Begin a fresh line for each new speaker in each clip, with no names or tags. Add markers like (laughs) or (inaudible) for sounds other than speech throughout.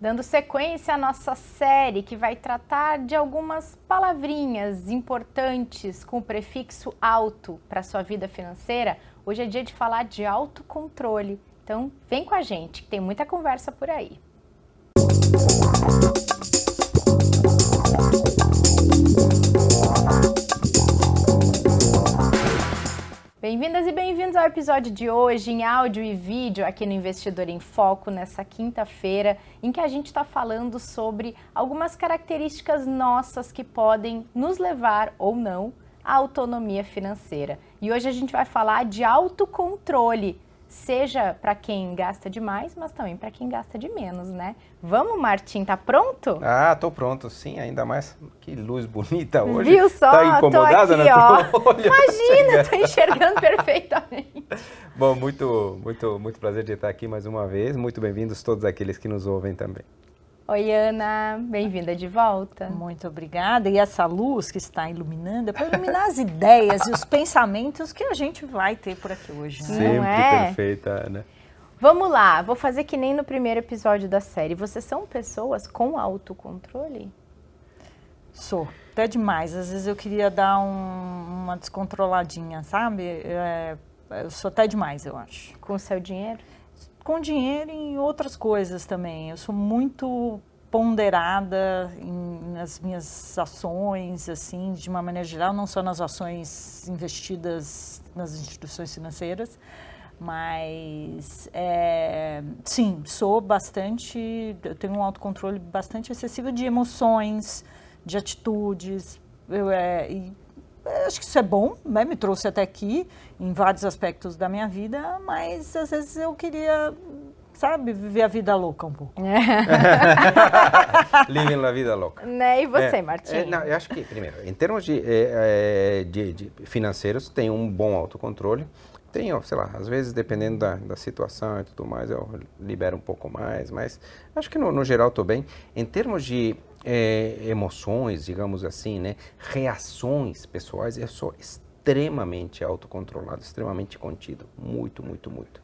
Dando sequência à nossa série que vai tratar de algumas palavrinhas importantes com o prefixo alto para sua vida financeira, hoje é dia de falar de autocontrole. Então, vem com a gente, que tem muita conversa por aí. Bem-vindas e bem-vindos ao episódio de hoje em áudio e vídeo aqui no Investidor em Foco, nessa quinta-feira, em que a gente está falando sobre algumas características nossas que podem nos levar ou não à autonomia financeira. E hoje a gente vai falar de autocontrole seja para quem gasta demais, mas também para quem gasta de menos, né? Vamos, Martim, tá pronto?
Ah, tô pronto, sim, ainda mais. Que luz bonita hoje.
Viu só?
Tá incomodada,
tô aqui,
né?
ó. Imagina, tô enxergando (laughs) perfeitamente.
Bom, muito, muito, muito prazer de estar aqui mais uma vez. Muito bem-vindos todos aqueles que nos ouvem também.
Oi, Ana, bem-vinda de volta.
Muito obrigada. E essa luz que está iluminando é para iluminar as ideias e os pensamentos que a gente vai ter por aqui hoje. Né?
Sempre
é?
perfeita, Ana.
Vamos lá, vou fazer que nem no primeiro episódio da série. Vocês são pessoas com autocontrole?
Sou, até demais. Às vezes eu queria dar um, uma descontroladinha, sabe? É, eu sou até demais, eu acho.
Com o seu dinheiro?
com dinheiro em outras coisas também. Eu sou muito ponderada em, nas minhas ações, assim, de uma maneira geral, não só nas ações investidas nas instituições financeiras, mas é, sim, sou bastante, eu tenho um autocontrole bastante excessivo de emoções, de atitudes, eu, é, e acho que isso é bom, né? me trouxe até aqui em vários aspectos da minha vida, mas às vezes eu queria, sabe, viver a vida louca um pouco. (laughs)
Living a vida louca.
Né? E você,
É,
Martim?
é, não, eu acho que, primeiro, em termos de, é, é, de- de financeiros, tem um bom autocontrole. Tem, ó, sei lá, às vezes, dependendo da, da situação e tudo mais, eu libero um pouco mais, mas acho que no, no geral estou bem. Em termos de é, emoções, digamos assim, né, reações pessoais, eu sou extremamente autocontrolado, extremamente contido, muito, muito, muito.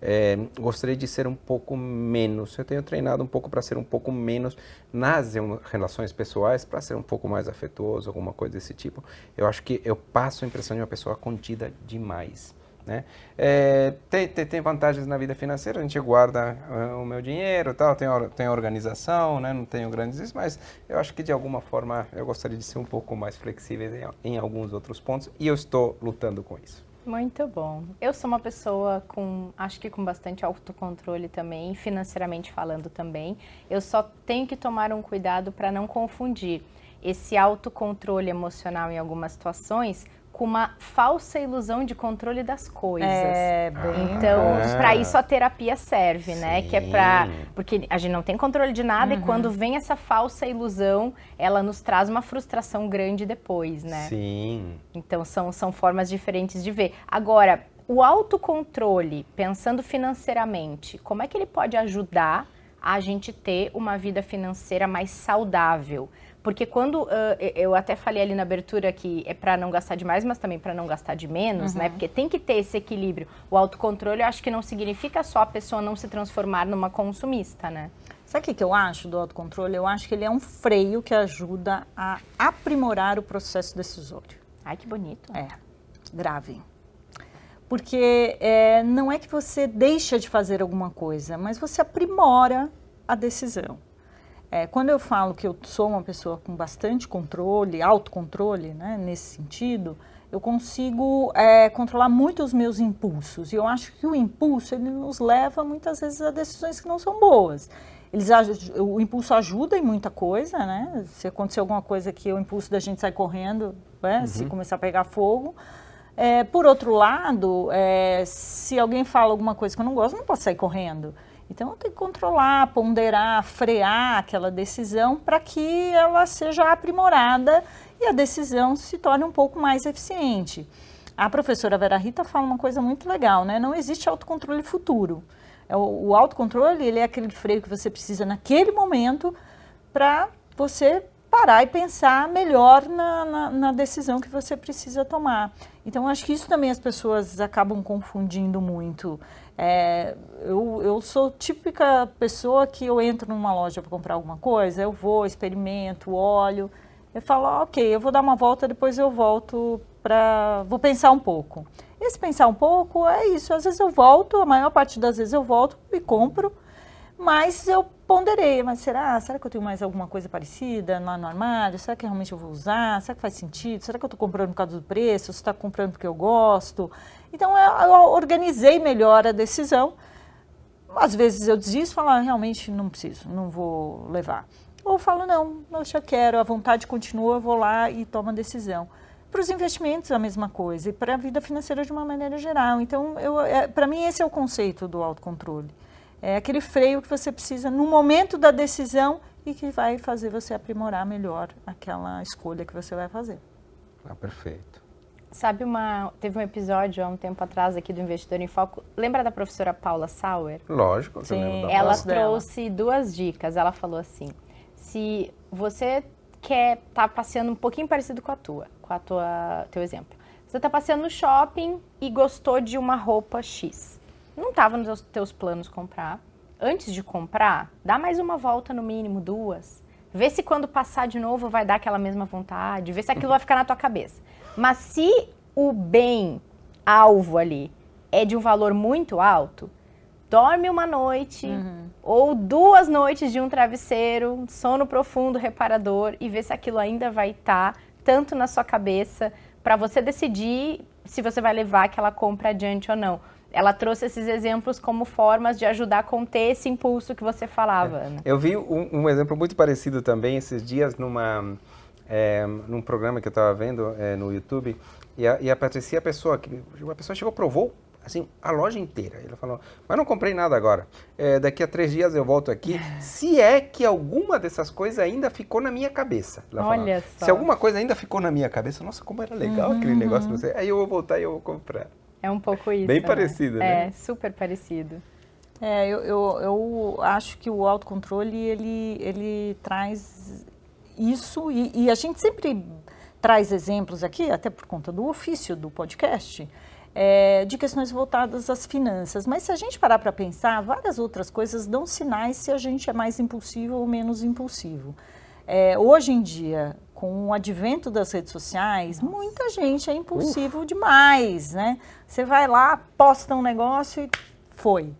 É, gostaria de ser um pouco menos. Eu tenho treinado um pouco para ser um pouco menos nas relações pessoais, para ser um pouco mais afetuoso, alguma coisa desse tipo. Eu acho que eu passo a impressão de uma pessoa contida demais. Né? É, tem, tem, tem vantagens na vida financeira, a gente guarda ah, o meu dinheiro, tal, tem, tem organização, né? não tenho grandes isso, mas eu acho que de alguma forma eu gostaria de ser um pouco mais flexível em, em alguns outros pontos e eu estou lutando com isso.
Muito bom. Eu sou uma pessoa com, acho que com bastante autocontrole também, financeiramente falando também. Eu só tenho que tomar um cuidado para não confundir esse autocontrole emocional em algumas situações com uma falsa ilusão de controle das coisas.
É, bem.
Então,
Ah.
para isso a terapia serve, né? Que é para
Sim.
porque a gente não tem controle de nada e quando vem essa falsa ilusão, ela nos traz uma frustração grande depois, né?
Sim.
Então são, são formas diferentes de ver. Agora, o autocontrole, pensando financeiramente, como é que ele pode ajudar a gente ter uma vida financeira mais saudável? Porque quando ah, eu até falei ali na abertura que é para não gastar demais, mas também para não gastar de menos, né? Porque tem que ter esse equilíbrio. O autocontrole, eu acho que não significa só a pessoa não se transformar numa consumista, né?
Sabe o que, que eu acho do autocontrole? Eu acho que ele é um freio que ajuda a aprimorar o processo decisório.
Ai, que bonito.
É, grave. Porque é, não é que você deixa de fazer alguma coisa, mas você aprimora a decisão. É, quando eu falo que eu sou uma pessoa com bastante controle, autocontrole, né, nesse sentido, eu consigo é, controlar muito os meus impulsos. E eu acho que o impulso ele nos leva muitas vezes a decisões que não são boas. Eles, o impulso ajuda em muita coisa, né? Se acontecer alguma coisa que o impulso da gente sai correndo, né? se começar a pegar fogo. É, por outro lado, é, se alguém fala alguma coisa que eu não gosto, eu não posso sair correndo. Então tenho que controlar, ponderar, frear aquela decisão para que ela seja aprimorada e a decisão se torne um pouco mais eficiente. A professora Vera Rita fala uma coisa muito legal, né? Não existe autocontrole futuro. É, O, o autocontrole ele é aquele freio que você precisa naquele momento para você parar e pensar melhor na, na, na, decisão que você precisa tomar. Então, acho que isso também as pessoas acabam confundindo muito. É, eu, eu sou típica pessoa que eu entro numa loja para comprar alguma coisa, eu vou, experimento, olho, eu falo, ah, ok, eu vou dar uma volta, depois eu volto para. vou pensar um pouco. Esse pensar um pouco é isso. Às vezes eu volto, a maior parte das vezes eu volto e compro, mas eu ponderei. Mas será? Será que eu tenho mais alguma coisa parecida lá no armário? Será que realmente eu vou usar? Será que faz sentido? Será que eu estou comprando por causa do preço? Está comprando porque eu gosto? Então eu organizei melhor a decisão. Às vezes eu desisto falo, ah, realmente não preciso, não vou levar. Ou falo, não, não eu quero, a vontade continua, eu vou lá e tomo a decisão. Para os investimentos, a mesma coisa, e para a vida financeira de uma maneira geral. Então, é, para mim, esse é o conceito do autocontrole. É aquele freio que você precisa no momento da decisão e que vai fazer você aprimorar melhor aquela escolha que você vai fazer.
Ah, perfeito.
Sabe, uma, teve um episódio há um tempo atrás aqui do Investidor em Foco. Lembra da professora Paula Sauer?
Lógico,
Sim. Ela trouxe dela. duas dicas. Ela falou assim: se você quer estar tá passeando um pouquinho parecido com a tua, com a tua teu exemplo. Você está passeando no shopping e gostou de uma roupa X. Não estava nos teus planos comprar. Antes de comprar, dá mais uma volta no mínimo, duas. Vê se quando passar de novo vai dar aquela mesma vontade, vê se aquilo vai ficar na tua cabeça. Mas se o bem alvo ali é de um valor muito alto, dorme uma noite uhum. ou duas noites de um travesseiro, sono profundo, reparador e vê se aquilo ainda vai estar tá, tanto na sua cabeça para você decidir se você vai levar aquela compra adiante ou não. Ela trouxe esses exemplos como formas de ajudar a conter esse impulso que você falava.
É. Eu vi um, um, exemplo muito parecido também esses dias numa é, num programa que eu estava vendo é, no YouTube e a, e a Patricia, a pessoa que uma pessoa chegou provou assim, a loja inteira. Ele falou, mas não comprei nada agora. É, daqui a três dias eu volto aqui. (laughs) Se é que alguma dessas coisas ainda ficou na minha cabeça.
Olha
só. Se alguma coisa ainda ficou na minha cabeça, nossa, como era legal uhum. aquele negócio. Você, aí eu vou voltar e eu vou comprar.
É um pouco isso.
Bem né? parecido, né?
É, super parecido.
É, eu, eu, eu acho que o autocontrole, ele, ele traz isso, e, e a gente sempre traz exemplos aqui, até por conta do ofício do podcast, é, de questões voltadas às finanças. Mas se a gente parar para pensar, várias outras coisas dão sinais se a gente é mais impulsivo ou menos impulsivo. É, hoje em dia, com o advento das redes sociais, Nossa. muita gente é impulsivo Uf. demais, né? Você vai lá, posta um negócio e foi.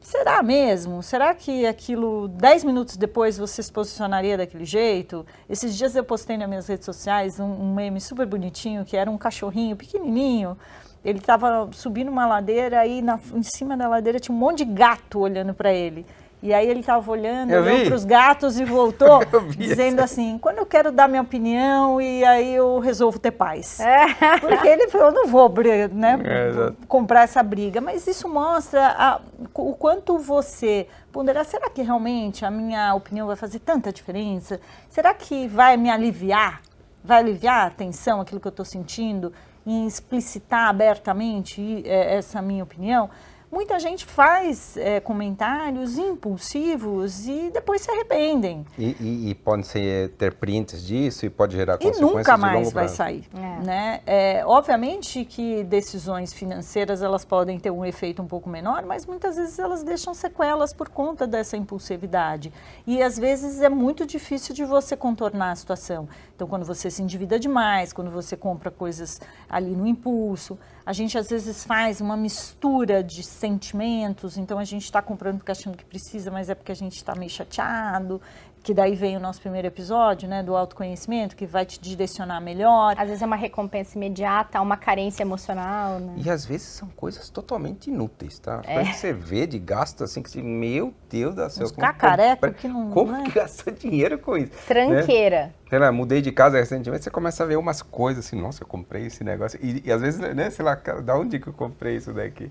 Será mesmo? Será que aquilo, dez minutos depois, você se posicionaria daquele jeito? Esses dias eu postei nas minhas redes sociais um, um meme super bonitinho, que era um cachorrinho pequenininho. Ele estava subindo uma ladeira e na, em cima da ladeira tinha um monte de gato olhando para ele. E aí ele estava olhando, olhou para os gatos e voltou, (laughs) dizendo assim, quando eu quero dar minha opinião e aí eu resolvo ter paz. É. (laughs) Porque ele falou, eu não vou né, é, comprar essa briga. Mas isso mostra a, o quanto você ponderar, será que realmente a minha opinião vai fazer tanta diferença? Será que vai me aliviar? Vai aliviar a tensão, aquilo que eu estou sentindo, em explicitar abertamente é, essa minha opinião? Muita gente faz é, comentários impulsivos e depois se arrependem.
E, e, e podem ser, ter prints disso e pode gerar consequências
E nunca mais vai sair. É. Né? É, obviamente que decisões financeiras elas podem ter um efeito um pouco menor, mas muitas vezes elas deixam sequelas por conta dessa impulsividade. E às vezes é muito difícil de você contornar a situação. Então, quando você se endivida demais, quando você compra coisas ali no impulso, a gente às vezes faz uma mistura de sentimentos, então a gente está comprando porque achando que precisa, mas é porque a gente está meio chateado, que daí vem o nosso primeiro episódio, né, do autoconhecimento, que vai te direcionar melhor.
Às vezes é uma recompensa imediata, uma carência emocional, né?
E às vezes são coisas totalmente inúteis, tá? É. você vê de gasto assim, que meu Deus do céu.
Como, cacareco que não...
Como né? que gastou (laughs) dinheiro com isso?
Tranqueira.
Né? Sei lá, mudei de casa recentemente, você começa a ver umas coisas assim, nossa, eu comprei esse negócio. E, e às vezes, né, sei lá, da onde que eu comprei isso daqui?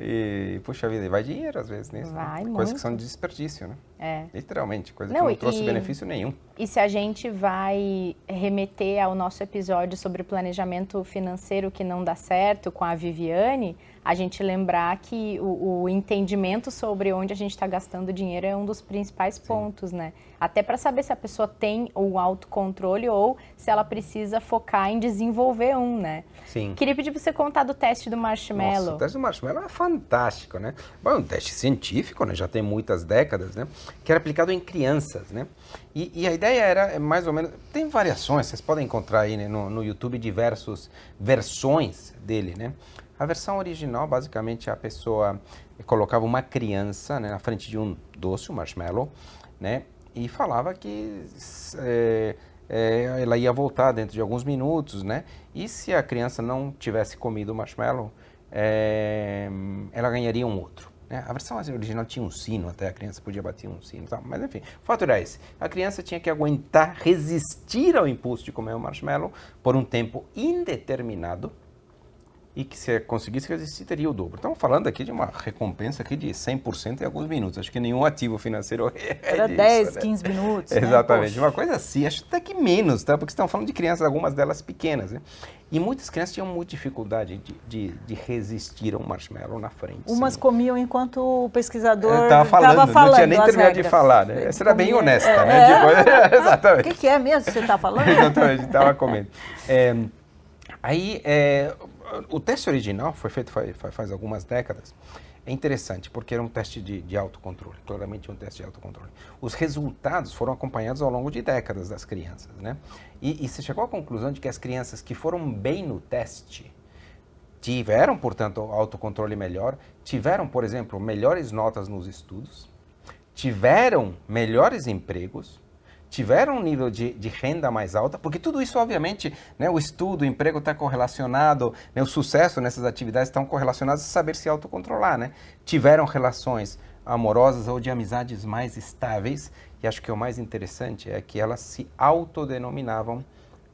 E, puxa vida, e vai dinheiro às vezes nisso.
Vai,
né? Coisas que são de desperdício, né?
É.
Literalmente, coisa não, que não trouxe e, benefício nenhum.
E se a gente vai remeter ao nosso episódio sobre planejamento financeiro que não dá certo com a Viviane, a gente lembrar que o, o entendimento sobre onde a gente está gastando dinheiro é um dos principais Sim. pontos, né? Até para saber se a pessoa tem o autocontrole ou se ela precisa focar em desenvolver um, né?
Sim.
Queria pedir para você contar do teste do marshmallow.
Nossa, o teste do marshmallow é fantástico, né? Bom, é um teste científico, né? Já tem muitas décadas, né? Que era aplicado em crianças, né? E, e a ideia era é mais ou menos... Tem variações, vocês podem encontrar aí né, no, no YouTube diversas versões dele, né? A versão original, basicamente, a pessoa colocava uma criança né, na frente de um doce, um marshmallow, né? E falava que é, é, ela ia voltar dentro de alguns minutos, né? E se a criança não tivesse comido o marshmallow, é, ela ganharia um outro. Né? A versão original tinha um sino, até a criança podia bater um sino, tal. mas enfim, o fato era esse. A criança tinha que aguentar, resistir ao impulso de comer o marshmallow por um tempo indeterminado, e que se conseguisse resistir teria o dobro. Estamos falando aqui de uma recompensa aqui de 100% em alguns minutos. Acho que nenhum ativo financeiro
é Era disso, 10, né? 15 minutos,
né? Exatamente. Né? Uma coisa assim, acho até que menos, tá? Porque estamos falando de crianças, algumas delas pequenas, né? E muitas crianças tinham muita dificuldade de, de, de resistir a um marshmallow na frente.
Umas comiam enquanto o pesquisador
estava falando, falando, não tinha nem terminado de falar, né? Essa era bem honesta, é, né?
É, (laughs) tipo, (laughs) exatamente. O que, que, é mesmo que você está falando? (laughs)
exatamente, estava comendo. É, aí, é, o teste original foi feito faz, faz, algumas décadas. É interessante, porque era um teste de, de autocontrole, claramente um teste de autocontrole. Os resultados foram acompanhados ao longo de décadas das crianças, né? E, e se chegou à conclusão de que as crianças que foram bem no teste tiveram, portanto, autocontrole melhor, tiveram, por exemplo, melhores notas nos estudos, tiveram melhores empregos, tiveram um nível de, de, renda mais alta, porque tudo isso, obviamente, né, o estudo, o emprego está correlacionado, né, o sucesso nessas atividades estão correlacionados a saber se autocontrolar, né? Tiveram relações amorosas ou de amizades mais estáveis, e acho que o mais interessante é que elas se autodenominavam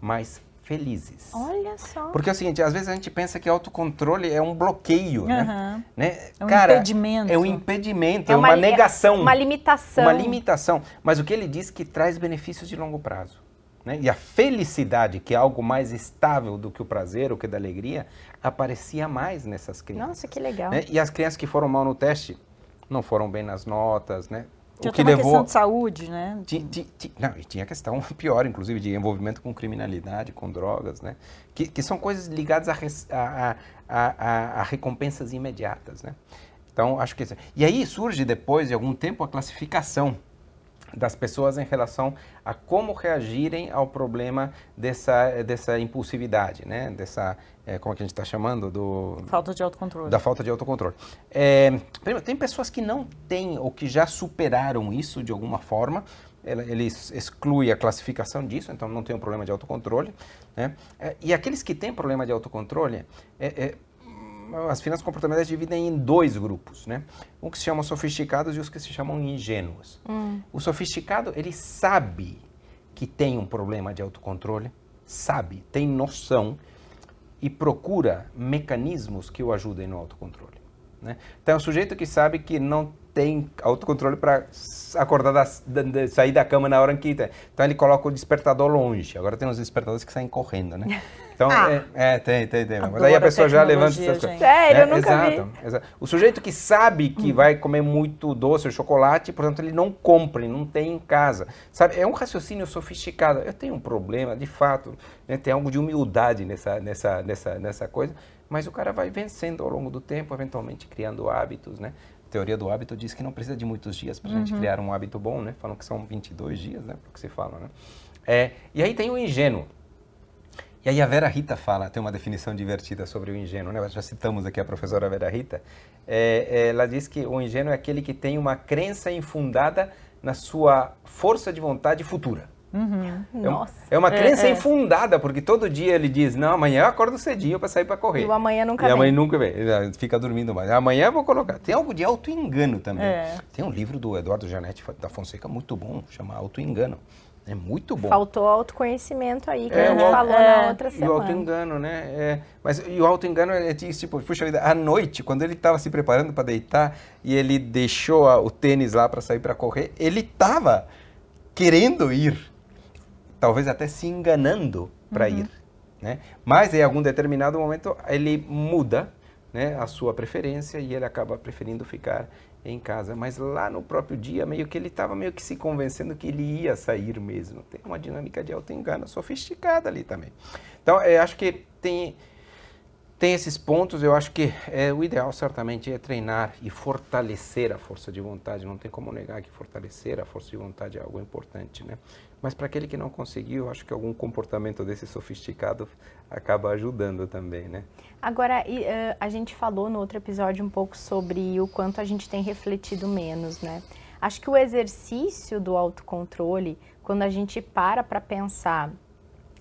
mais felizes.
Olha só.
Porque é o seguinte, às vezes a gente pensa que autocontrole é um bloqueio, uhum. né? né?
É um Cara, impedimento.
É um impedimento, é uma, é uma negação.
Uma limitação.
Uma limitação. Mas o que ele diz que traz benefícios de longo prazo. Né? E a felicidade, que é algo mais estável do que o prazer, ou que da alegria, aparecia mais nessas crianças.
Nossa, que legal.
Né? E as crianças que foram mal no teste não foram bem nas notas, né?
Tinha o que levou questão de saúde, né?
Tinha, tinha, não, e tinha questão (laughs) pior, inclusive, de envolvimento com criminalidade, com drogas, né? Que, que são coisas ligadas a, a, a, a, recompensas imediatas, né? Então, acho que... E aí surge, depois de algum tempo, a classificação das pessoas em relação a como reagirem ao problema dessa, dessa impulsividade, né? Dessa, é, como é que a gente está chamando? Do,
falta de autocontrole.
Da falta de autocontrole. É, tem pessoas que não têm ou que já superaram isso de alguma forma, ele exclui a classificação disso, então não tem um problema de autocontrole. Né? É, e aqueles que têm problema de autocontrole, é, é, as finanças comportamentais dividem em dois grupos, né? Um que se chama sofisticados e os que se chamam ingênuos. Hum. O sofisticado, ele sabe que tem um problema de autocontrole, sabe, tem noção e procura mecanismos que o ajudem no autocontrole. Né? Então, é um sujeito que sabe que não tem autocontrole para acordar, da, da, sair da cama na hora que tem. Então ele coloca o despertador longe. Agora tem uns despertadores que saem correndo, né? Então, ah, é, é, tem, tem, tem. Mas aí a pessoa já levanta essas
coisas. Sério,
é,
eu nunca
exato, vi. Exato. O sujeito que sabe que hum. vai comer muito doce ou chocolate, portanto, ele não compra, não tem em casa. Sabe, é um raciocínio sofisticado. Eu tenho um problema, de fato, né? tem algo de humildade nessa, nessa, nessa, nessa coisa, mas o cara vai vencendo ao longo do tempo, eventualmente criando hábitos, né? Teoria do hábito diz que não precisa de muitos dias para a uhum. gente criar um hábito bom, né? Falam que são 22 dias, né? Porque se fala, né? É, e aí tem o ingênuo. E aí a Vera Rita fala, tem uma definição divertida sobre o ingênuo, né? Já citamos aqui a professora Vera Rita. É, ela diz que o ingênuo é aquele que tem uma crença infundada na sua força de vontade futura.
Uhum.
É, Nossa. é uma crença é, é. infundada, porque todo dia ele diz, não, amanhã eu acordo cedinho para sair para correr. E
o amanhã nunca
e
vem.
amanhã nunca vem, fica dormindo mais. Amanhã eu vou colocar. Tem algo de auto-engano também. É. Tem um livro do Eduardo Janete da Fonseca muito bom, chama Auto-engano. É muito bom.
Faltou autoconhecimento aí, que é, a gente falou na é. outra semana.
E o auto-engano, né? É, mas e o auto-engano é tipo, puxa vida, à noite, quando ele estava se preparando para deitar e ele deixou a, o tênis lá para sair para correr, ele estava querendo ir talvez até se enganando para uhum. ir. Né? Mas em algum determinado momento ele muda né, a sua preferência e ele acaba preferindo ficar em casa. Mas lá no próprio dia, meio que ele estava meio que se convencendo que ele ia sair mesmo. Tem uma dinâmica de auto-engano sofisticada ali também. Então, eu acho que tem tem esses pontos, eu acho que é, o ideal certamente é treinar e fortalecer a força de vontade. Não tem como negar que fortalecer a força de vontade é algo importante, né? Mas para aquele que não conseguiu, eu acho que algum comportamento desse sofisticado acaba ajudando também, né?
Agora, a gente falou no outro episódio um pouco sobre o quanto a gente tem refletido menos, né? Acho que o exercício do autocontrole, quando a gente para para pensar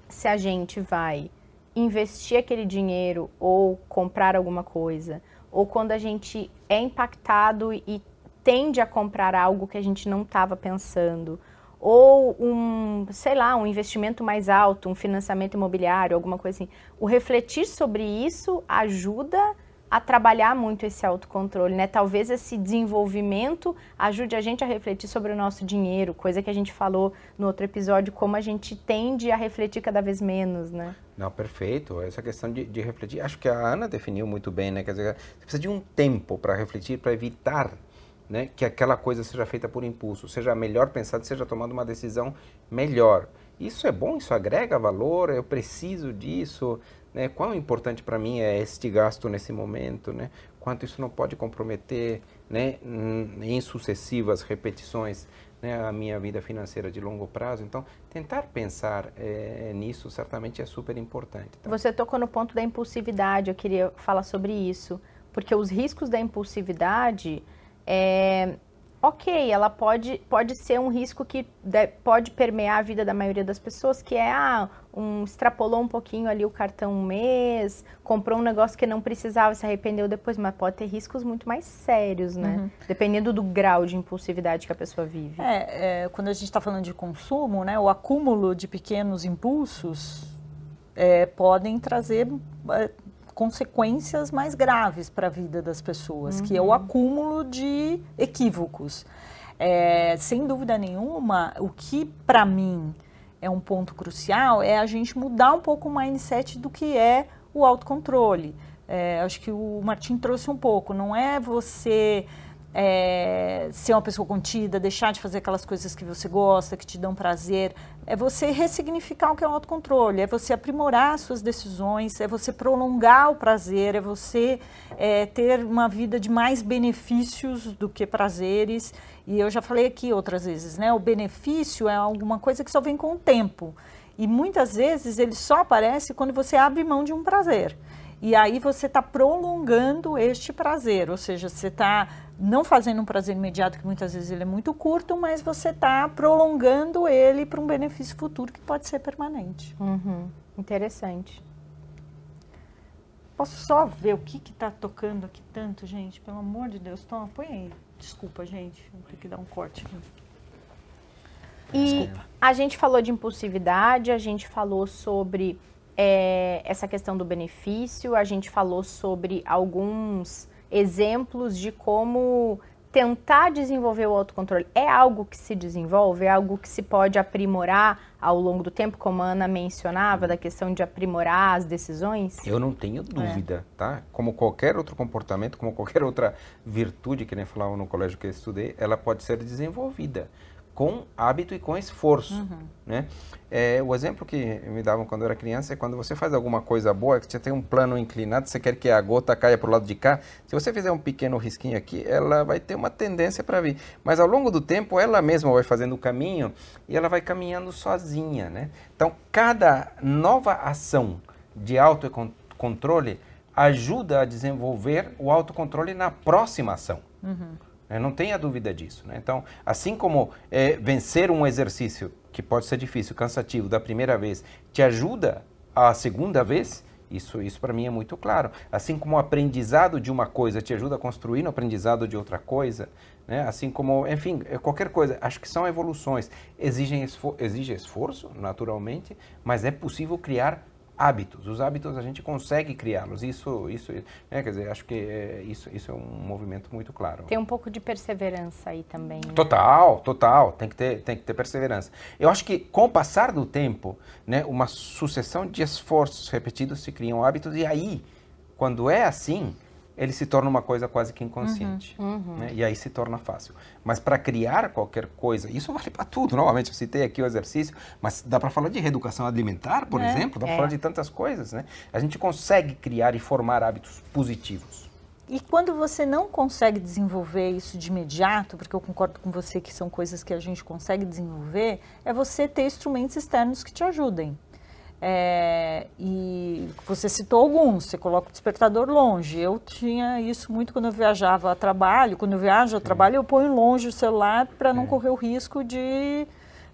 se a gente vai investir aquele dinheiro ou comprar alguma coisa, ou quando a gente é impactado e tende a comprar algo que a gente não estava pensando, ou um, sei lá, um investimento mais alto, um financiamento imobiliário, alguma coisa assim. O refletir sobre isso ajuda a trabalhar muito esse autocontrole, né? Talvez esse desenvolvimento ajude a gente a refletir sobre o nosso dinheiro, coisa que a gente falou no outro episódio, como a gente tende a refletir cada vez menos, né?
Não, perfeito. Essa questão de, de refletir, acho que a Ana definiu muito bem, né? Quer dizer, você precisa de um tempo para refletir, para evitar né, que aquela coisa seja feita por impulso, seja melhor pensado, seja tomada uma decisão melhor. Isso é bom, isso agrega valor, eu preciso disso, né? Quão importante para mim é este gasto nesse momento, né? Quanto isso não pode comprometer, né, em sucessivas repetições, né, a minha vida financeira de longo prazo. Então, tentar pensar é, nisso certamente é super importante.
Tá? Você tocou no ponto da impulsividade. Eu queria falar sobre isso, porque os riscos da impulsividade é, ok, ela pode, pode ser um risco que de, pode permear a vida da maioria das pessoas, que é, ah, um, extrapolou um pouquinho ali o cartão um mês, comprou um negócio que não precisava, se arrependeu depois, mas pode ter riscos muito mais sérios, né? Uhum. Dependendo do grau de impulsividade que a pessoa vive.
É, é quando a gente está falando de consumo, né, o acúmulo de pequenos impulsos é, podem trazer é, consequências mais graves para a vida das pessoas, uhum. que é o uhum. acúmulo de equívocos. É, sem dúvida nenhuma, o que para mim é um ponto crucial é a gente mudar um pouco o mindset do que é o autocontrole. É, acho que o Martim trouxe um pouco, não é você é, ser uma pessoa contida, deixar de fazer aquelas coisas que você gosta, que te dão prazer. É você ressignificar o que é o autocontrole, é você aprimorar suas decisões, é você prolongar o prazer, é você é, ter uma vida de mais benefícios do que prazeres. E eu já falei aqui outras vezes, né? O benefício é alguma coisa que só vem com o tempo. E muitas vezes ele só aparece quando você abre mão de um prazer. E aí você está prolongando este prazer, ou seja, você está não fazendo um prazer imediato, que muitas vezes ele é muito curto, mas você está prolongando ele para um benefício futuro que pode ser permanente.
Uhum. Interessante.
Posso só ver o que está tocando aqui tanto, gente? Pelo amor de Deus, toma, põe aí. Desculpa, gente, vou ter que dar um corte aqui.
E Desculpa. a gente falou de impulsividade, a gente falou sobre é, essa questão do benefício, a gente falou sobre alguns exemplos de como tentar desenvolver o autocontrole é algo que se desenvolve, é algo que se pode aprimorar ao longo do tempo, como a Ana mencionava, da questão de aprimorar as decisões?
Eu não tenho dúvida, é. tá? Como qualquer outro comportamento, como qualquer outra virtude, que nem falava no colégio que eu estudei, ela pode ser desenvolvida com hábito e com esforço, uhum. né? É, o exemplo que me davam quando eu era criança é quando você faz alguma coisa boa, que você tem um plano inclinado, você quer que a gota caia para o lado de cá, se você fizer um pequeno risquinho aqui, ela vai ter uma tendência para vir. Mas ao longo do tempo, ela mesma vai fazendo o caminho e ela vai caminhando sozinha, né? Então, cada nova ação de autocontrole ajuda a desenvolver o autocontrole na próxima ação. Uhum. Né? Não tenha dúvida disso. Né? Então, assim como é, vencer um exercício que pode ser difícil, cansativo, da primeira vez, te ajuda a segunda vez, isso, isso para mim é muito claro. Assim como o aprendizado de uma coisa te ajuda a construir o aprendizado de outra coisa, né? assim como, enfim, é qualquer coisa. Acho que são evoluções. Exigem esfor exige esforço, naturalmente, mas é possível criar hábitos. Os hábitos a gente consegue criá-los. Isso, isso, é, quer dizer, acho que é, isso, isso é um movimento muito claro.
Tem um pouco de perseverança aí também. Né?
Total, total. Tem que ter, tem que ter perseverança. Eu acho que com o passar do tempo, né, uma sucessão de esforços repetidos se criam hábitos e aí, quando é assim, ele se torna uma coisa quase que inconsciente.
Uhum.
Né? E aí se torna fácil. Mas para criar qualquer coisa, isso vale para tudo. Novamente, eu citei aqui o exercício, mas dá para falar de reeducação alimentar, por
É.
exemplo, dá para
É.
falar de tantas coisas. Né? A gente consegue criar e formar hábitos positivos.
E quando você não consegue desenvolver isso de imediato, porque eu concordo com você que são coisas que a gente consegue desenvolver, é você ter instrumentos externos que te ajudem. É, e você citou alguns, você coloca o despertador longe. Eu tinha isso muito quando eu viajava a trabalho. Quando eu viajo a trabalho, eu ponho longe o celular para não
É.
correr o risco de,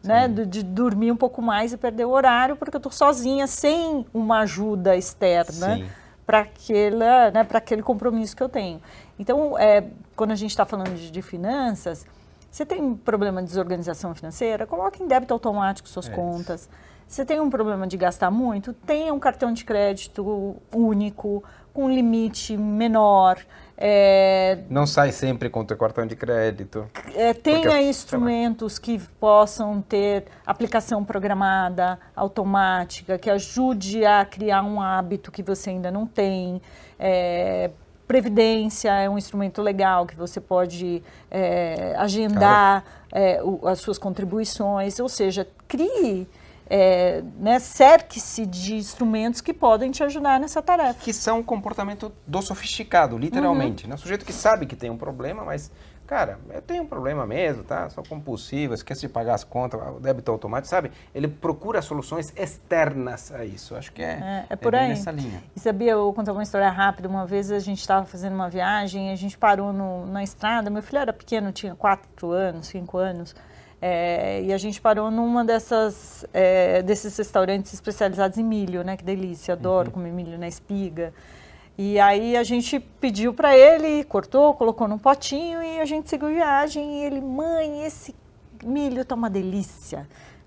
né, de, de dormir um pouco mais e perder o horário, porque eu estou sozinha, sem uma ajuda externa para aquele, né, aquele compromisso que eu tenho. Então, é, quando a gente está falando de, de finanças, você tem problema de desorganização financeira, coloque em débito automático suas
É
contas. Você tem um problema de gastar muito, tenha um cartão de crédito único, com limite menor. É,
Não sai sempre com o teu cartão de crédito.
é, tenha
Porque-
instrumentos que possam ter aplicação programada, automática, que ajude a criar um hábito que você ainda não tem. É, Previdência é um instrumento legal que você pode é, agendar é, o- as suas contribuições, ou seja, crie, é, né, cerque-se de instrumentos que podem te ajudar nessa tarefa.
Que são um comportamento do sofisticado, literalmente.
Uhum.
Né? O sujeito que sabe que tem um problema, mas, cara, eu tenho um problema mesmo, tá? Sou compulsivo, esqueço de pagar as contas, o débito automático, sabe? Ele procura soluções externas a isso. Acho que é,
É, é por
bem
aí.
nessa linha.
E sabia, eu vou contar uma história rápida. Uma vez a gente estava fazendo uma viagem, a gente parou no- na estrada. Meu filho era pequeno, tinha quatro anos, cinco anos. É, e a gente parou numa dessas é, desses restaurantes especializados em milho, né? Que delícia, adoro comer milho na espiga. E aí a gente pediu para ele, cortou, colocou num potinho e a gente seguiu viagem. E ele, mãe, esse milho tá uma delícia.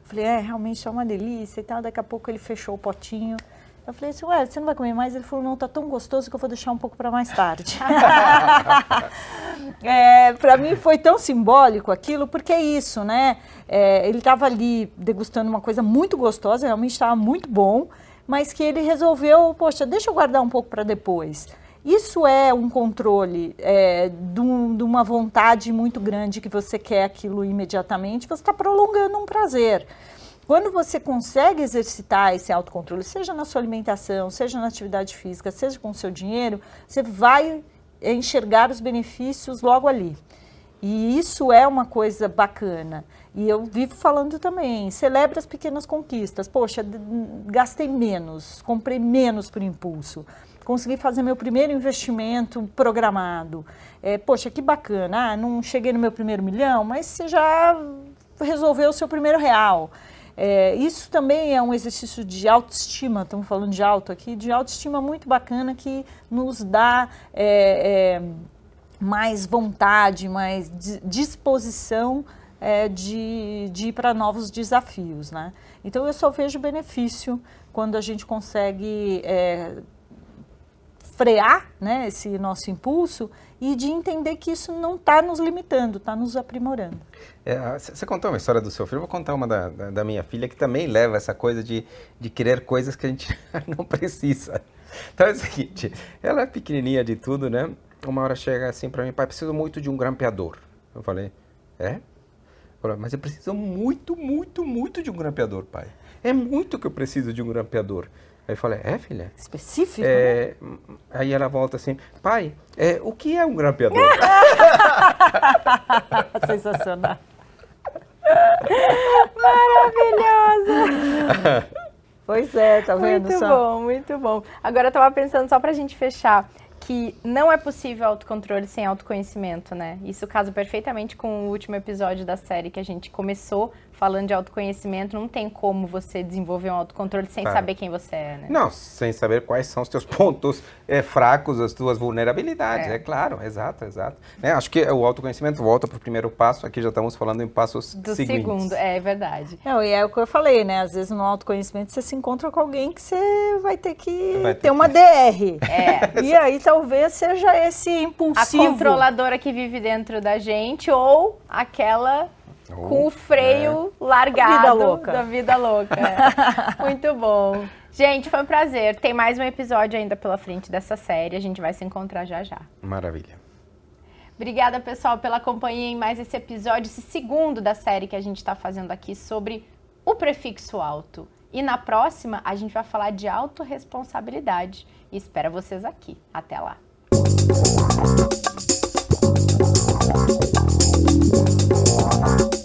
Eu falei, é, realmente tá uma delícia e tal. Daqui a pouco ele fechou o potinho. Eu falei assim, ué, você não vai comer mais? Ele falou, não, tá tão gostoso que eu vou deixar um pouco para mais tarde. (laughs) é, para mim foi tão simbólico aquilo, porque é isso, né? É, ele estava ali degustando uma coisa muito gostosa, realmente estava muito bom, mas que ele resolveu, poxa, deixa eu guardar um pouco para depois. Isso é um controle é, de, um- de uma vontade muito grande que você quer aquilo imediatamente, você está prolongando um prazer. Quando você consegue exercitar esse autocontrole, seja na sua alimentação, seja na atividade física, seja com o seu dinheiro, você vai enxergar os benefícios logo ali. E isso é uma coisa bacana. E eu vivo falando também, celebre as pequenas conquistas. Poxa, gastei menos, comprei menos por impulso, consegui fazer meu primeiro investimento programado. É, poxa, que bacana. Ah, não cheguei no meu primeiro milhão, mas você já resolveu o seu primeiro real. É, isso também é um exercício de autoestima, estamos falando de alto aqui, de autoestima muito bacana que nos dá é, é, mais vontade, mais di- disposição é, de, de ir para novos desafios. Né? Então eu só vejo benefício quando a gente consegue é, frear né, esse nosso impulso e de entender que isso não está nos limitando, está nos aprimorando.
Você contou uma história do seu filho, eu vou contar uma da, da, da minha filha que também leva essa coisa de, de querer coisas que a gente (laughs) não precisa. Então é o seguinte, ela é pequenininha de tudo, né? Uma hora chega assim para mim, pai, preciso muito de um grampeador. Eu falei, é? Mas eu preciso muito, muito, muito de um grampeador, pai. É muito que eu preciso de um grampeador. Aí eu falei, é, filha?
Específico, né?
É, aí ela volta assim, pai, é, o que é um grampeador? (laughs)
Sensacional.
Maravilhosa! (laughs)
Pois é, tá vendo
Muito
só?
bom, muito bom. Agora eu tava pensando, só pra gente fechar, que não é possível autocontrole sem autoconhecimento, né? Isso casa perfeitamente com o último episódio da série que a gente começou falando de autoconhecimento. Não tem como você desenvolver um autocontrole sem
Tá.
saber quem você é, né?
Não, sem saber quais são os teus (laughs) pontos é, fracos, as tuas vulnerabilidades,
É.
é, claro, exato, exato. Né, acho que o autoconhecimento volta para o primeiro passo, aqui já estamos falando em passos
Do
seguintes.
segundo, é verdade.
Não, e é o que eu falei, né? Às vezes no autoconhecimento você se encontra com alguém que você vai ter que
Vai ter
ter uma
que-
DR.
É.
E aí talvez seja esse
A
impulsivo.
controladora que vive dentro da gente ou aquela com o freio largado
Vida louca.
da vida louca. é. (laughs) Muito bom. Gente, foi um prazer. Tem mais um episódio ainda pela frente dessa série. A gente vai se encontrar já já.
Maravilha.
Obrigada, pessoal, pela companhia em mais esse episódio, esse segundo da série que a gente está fazendo aqui sobre o prefixo alto. E na próxima, a gente vai falar de autorresponsabilidade. E espero vocês aqui. Até lá. Música